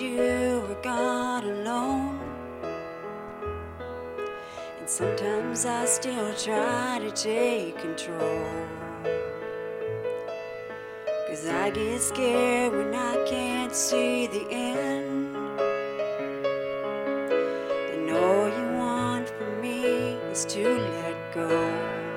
you were gone alone. And sometimes I still try to take control. Cause I get scared when I can't see the end. And all you want from me is to let go.